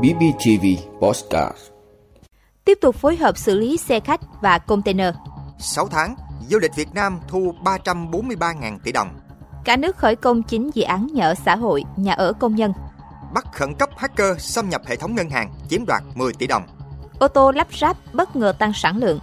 BBTV Postcard Tiếp tục phối hợp xử lý xe khách và container. 6 tháng, du lịch Việt Nam thu 343.000 tỷ đồng. Cả nước khởi công 9 dự án nhà ở xã hội, nhà ở công nhân. Bắt khẩn cấp hacker xâm nhập hệ thống ngân hàng, chiếm đoạt 10 tỷ đồng. Ô tô lắp ráp bất ngờ tăng sản lượng.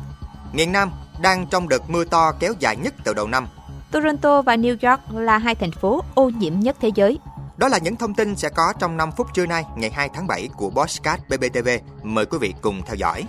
Miền Nam đang trong đợt mưa to kéo dài nhất từ đầu năm. Toronto và New York là hai thành phố ô nhiễm nhất thế giới. Đó là những thông tin sẽ có trong 5 phút trưa nay, ngày 2 tháng 7 của Bosscat BBTV. Mời quý vị cùng theo dõi.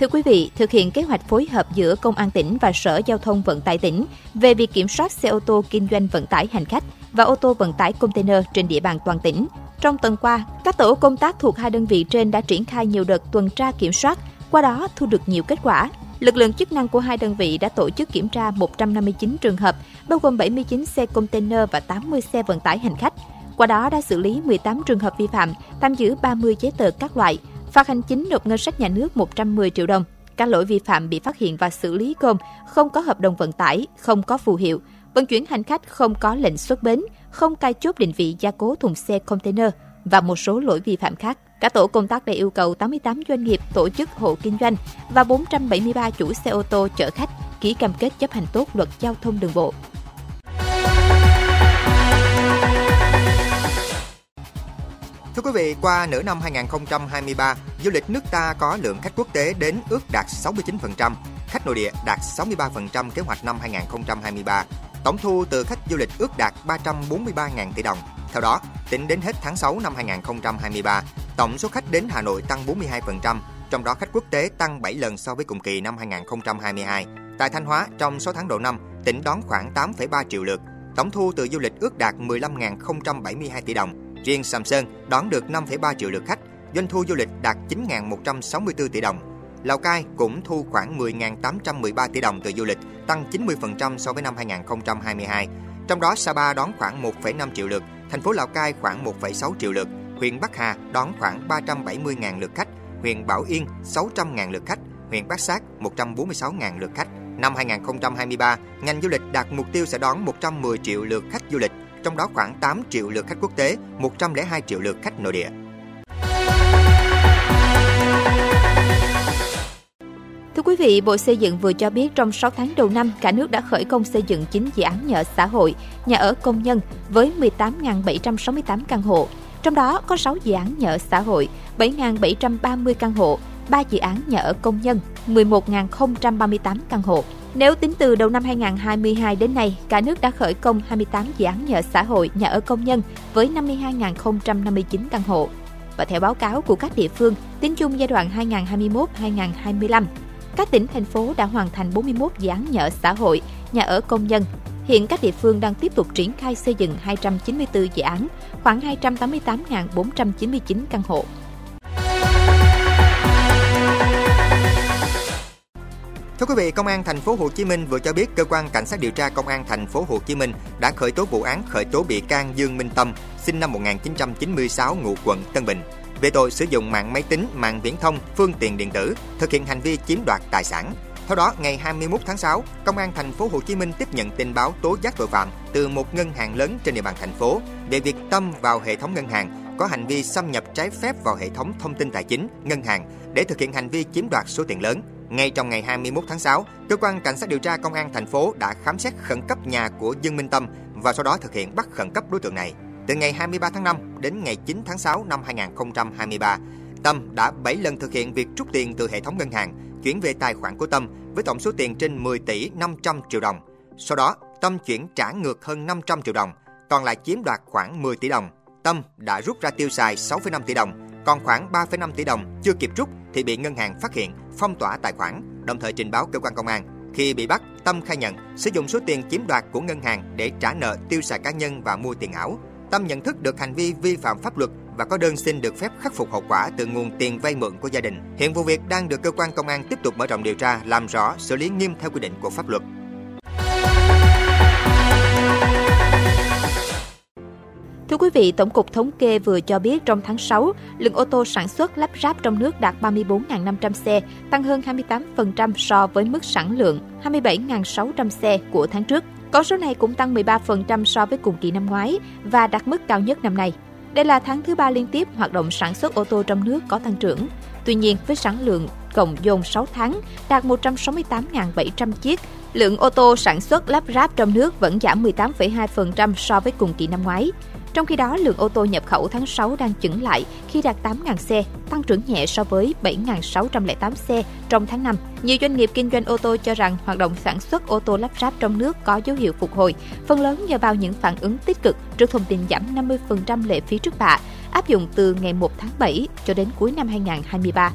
Thưa quý vị, thực hiện kế hoạch phối hợp giữa Công an tỉnh và Sở Giao thông Vận tải tỉnh về việc kiểm soát xe ô tô kinh doanh vận tải hành khách và ô tô vận tải container trên địa bàn toàn tỉnh. Trong tuần qua, các tổ công tác thuộc hai đơn vị trên đã triển khai nhiều đợt tuần tra kiểm soát, qua đó thu được nhiều kết quả. Lực lượng chức năng của hai đơn vị đã tổ chức kiểm tra 159 trường hợp, bao gồm 79 xe container và 80 xe vận tải hành khách. Qua đó đã xử lý 18 trường hợp vi phạm, tạm giữ 30 giấy tờ các loại, phạt hành chính nộp ngân sách nhà nước 110 triệu đồng. Các lỗi vi phạm bị phát hiện và xử lý gồm không có hợp đồng vận tải, không có phù hiệu, vận chuyển hành khách không có lệnh xuất bến, không cai chốt định vị gia cố thùng xe container và một số lỗi vi phạm khác. Cả tổ công tác đã yêu cầu 88 doanh nghiệp, tổ chức hộ kinh doanh và 473 chủ xe ô tô chở khách ký cam kết chấp hành tốt luật giao thông đường bộ. Quý vị, qua nửa năm 2023, du lịch nước ta có lượng khách quốc tế đến ước đạt 69%, khách nội địa đạt 63% kế hoạch năm 2023. Tổng thu từ khách du lịch ước đạt 343.000 tỷ đồng. Theo đó, tính đến hết tháng 6 năm 2023, tổng số khách đến Hà Nội tăng 42%, trong đó khách quốc tế tăng 7 lần so với cùng kỳ năm 2022. Tại Thanh Hóa, trong 6 tháng đầu năm, tỉnh đón khoảng 8,3 triệu lượt, tổng thu từ du lịch ước đạt 15.072 tỷ đồng. Riêng Sầm Sơn đón được 5,3 triệu lượt khách, doanh thu du lịch đạt 9.164 tỷ đồng. Lào Cai cũng thu khoảng 10.813 tỷ đồng từ du lịch, tăng 90% so với năm 2022. Trong đó Sapa đón khoảng 1,5 triệu lượt, thành phố Lào Cai khoảng 1,6 triệu lượt, huyện Bắc Hà đón khoảng 370.000 lượt khách, huyện Bảo Yên 600.000 lượt khách, huyện Bát Sát 146.000 lượt khách. Năm 2023, ngành du lịch đạt mục tiêu sẽ đón 110 triệu lượt khách du lịch, trong đó khoảng 8 triệu lượt khách quốc tế, 102 triệu lượt khách nội địa. Thưa quý vị, Bộ Xây dựng vừa cho biết trong 6 tháng đầu năm, cả nước đã khởi công xây dựng 9 dự án nhà ở xã hội, nhà ở công nhân với 18.768 căn hộ. Trong đó có 6 dự án nhà ở xã hội, 7.730 căn hộ, 3 dự án nhà ở công nhân, 11.038 căn hộ. Nếu tính từ đầu năm 2022 đến nay, cả nước đã khởi công 28 dự án nhà ở xã hội, nhà ở công nhân với 52.059 căn hộ. Và theo báo cáo của các địa phương, tính chung giai đoạn 2021-2025, các tỉnh, thành phố đã hoàn thành 41 dự án nhà ở xã hội, nhà ở công nhân. Hiện các địa phương đang tiếp tục triển khai xây dựng 294 dự án, khoảng 288.499 căn hộ. Thưa quý vị, Công an thành phố Hồ Chí Minh vừa cho biết cơ quan cảnh sát điều tra Công an thành phố Hồ Chí Minh đã khởi tố vụ án khởi tố bị can Dương Minh Tâm, sinh năm 1996, ngụ quận Tân Bình, về tội sử dụng mạng máy tính, mạng viễn thông, phương tiện điện tử thực hiện hành vi chiếm đoạt tài sản. Theo đó, ngày 21 tháng 6, Công an thành phố Hồ Chí Minh tiếp nhận tin báo tố giác tội phạm từ một ngân hàng lớn trên địa bàn thành phố về việc Tâm vào hệ thống ngân hàng có hành vi xâm nhập trái phép vào hệ thống thông tin tài chính, ngân hàng để thực hiện hành vi chiếm đoạt số tiền lớn. Ngay trong ngày 21 tháng 6, cơ quan cảnh sát điều tra công an thành phố đã khám xét khẩn cấp nhà của Dương Minh Tâm và sau đó thực hiện bắt khẩn cấp đối tượng này. Từ ngày 23 tháng 5 đến ngày 9 tháng 6 năm 2023, Tâm đã 7 lần thực hiện việc rút tiền từ hệ thống ngân hàng chuyển về tài khoản của Tâm với tổng số tiền trên 10 tỷ 500 triệu đồng. Sau đó, Tâm chuyển trả ngược hơn 500 triệu đồng, còn lại chiếm đoạt khoảng 10 tỷ đồng. Tâm đã rút ra tiêu xài 6,5 tỷ đồng, còn khoảng 3,5 tỷ đồng chưa kịp rút thì bị ngân hàng phát hiện, phong tỏa tài khoản, đồng thời trình báo cơ quan công an. Khi bị bắt, Tâm khai nhận sử dụng số tiền chiếm đoạt của ngân hàng để trả nợ tiêu xài cá nhân và mua tiền ảo. Tâm nhận thức được hành vi vi phạm pháp luật và có đơn xin được phép khắc phục hậu quả từ nguồn tiền vay mượn của gia đình. Hiện vụ việc đang được cơ quan công an tiếp tục mở rộng điều tra, làm rõ, xử lý nghiêm theo quy định của pháp luật. Quý vị, Tổng cục Thống kê vừa cho biết trong tháng 6, lượng ô tô sản xuất lắp ráp trong nước đạt 34.500 xe, tăng hơn 28% so với mức sản lượng 27.600 xe của tháng trước. Con số này cũng tăng 13% so với cùng kỳ năm ngoái và đạt mức cao nhất năm nay. Đây là tháng thứ ba liên tiếp hoạt động sản xuất ô tô trong nước có tăng trưởng. Tuy nhiên, với sản lượng cộng dồn 6 tháng đạt 168.700 chiếc, lượng ô tô sản xuất lắp ráp trong nước vẫn giảm 18,2% so với cùng kỳ năm ngoái. Trong khi đó, lượng ô tô nhập khẩu tháng 6 đang chững lại khi đạt 8.000 xe, tăng trưởng nhẹ so với 7.608 xe trong tháng 5. Nhiều doanh nghiệp kinh doanh ô tô cho rằng hoạt động sản xuất ô tô lắp ráp trong nước có dấu hiệu phục hồi, phần lớn nhờ vào những phản ứng tích cực trước thông tin giảm 50% lệ phí trước bạ áp dụng từ ngày 1 tháng 7 cho đến cuối năm 2023.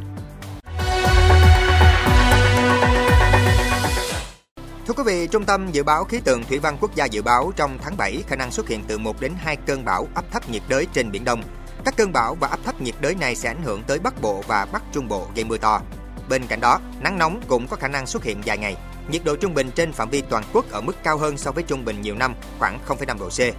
Vị, Trung tâm Dự báo Khí tượng Thủy văn Quốc gia dự báo trong tháng 7 khả năng xuất hiện từ 1 đến 2 cơn bão áp thấp nhiệt đới trên Biển Đông. Các cơn bão và áp thấp nhiệt đới này sẽ ảnh hưởng tới Bắc Bộ và Bắc Trung Bộ gây mưa to. Bên cạnh đó, nắng nóng cũng có khả năng xuất hiện dài ngày. Nhiệt độ trung bình trên phạm vi toàn quốc ở mức cao hơn so với trung bình nhiều năm, khoảng 0,5 độ C.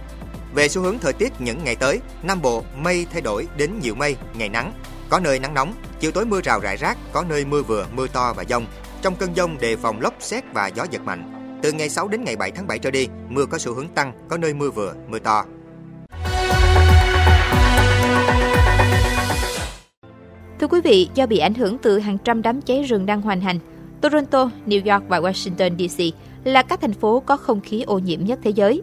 Về xu hướng thời tiết những ngày tới, Nam Bộ mây thay đổi đến nhiều mây, ngày nắng, có nơi nắng nóng, chiều tối mưa rào rải rác, có nơi mưa vừa, mưa to và dông. Trong cơn dông đề phòng lốc xét và gió giật mạnh. Từ ngày 6 đến ngày 7 tháng 7 trở đi, mưa có xu hướng tăng, có nơi mưa vừa, mưa to. Thưa quý vị, do bị ảnh hưởng từ hàng trăm đám cháy rừng đang hoành hành, Toronto, New York và Washington DC là các thành phố có không khí ô nhiễm nhất thế giới.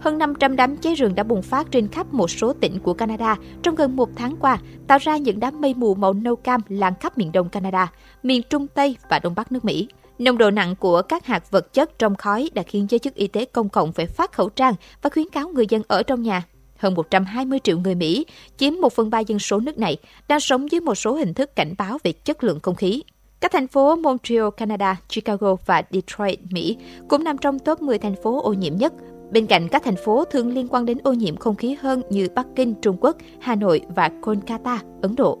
Hơn 500 đám cháy rừng đã bùng phát trên khắp một số tỉnh của Canada trong gần một tháng qua, tạo ra những đám mây mù màu nâu cam lan khắp miền đông Canada, miền Trung Tây và Đông Bắc nước Mỹ. Nồng độ nặng của các hạt vật chất trong khói đã khiến giới chức y tế công cộng phải phát khẩu trang và khuyến cáo người dân ở trong nhà. Hơn 120 triệu người Mỹ, chiếm 1 phần 3 dân số nước này, đang sống dưới một số hình thức cảnh báo về chất lượng không khí. Các thành phố Montreal, Canada, Chicago và Detroit, Mỹ cũng nằm trong top 10 thành phố ô nhiễm nhất. Bên cạnh các thành phố thường liên quan đến ô nhiễm không khí hơn như Bắc Kinh, Trung Quốc, Hà Nội và Kolkata, Ấn Độ.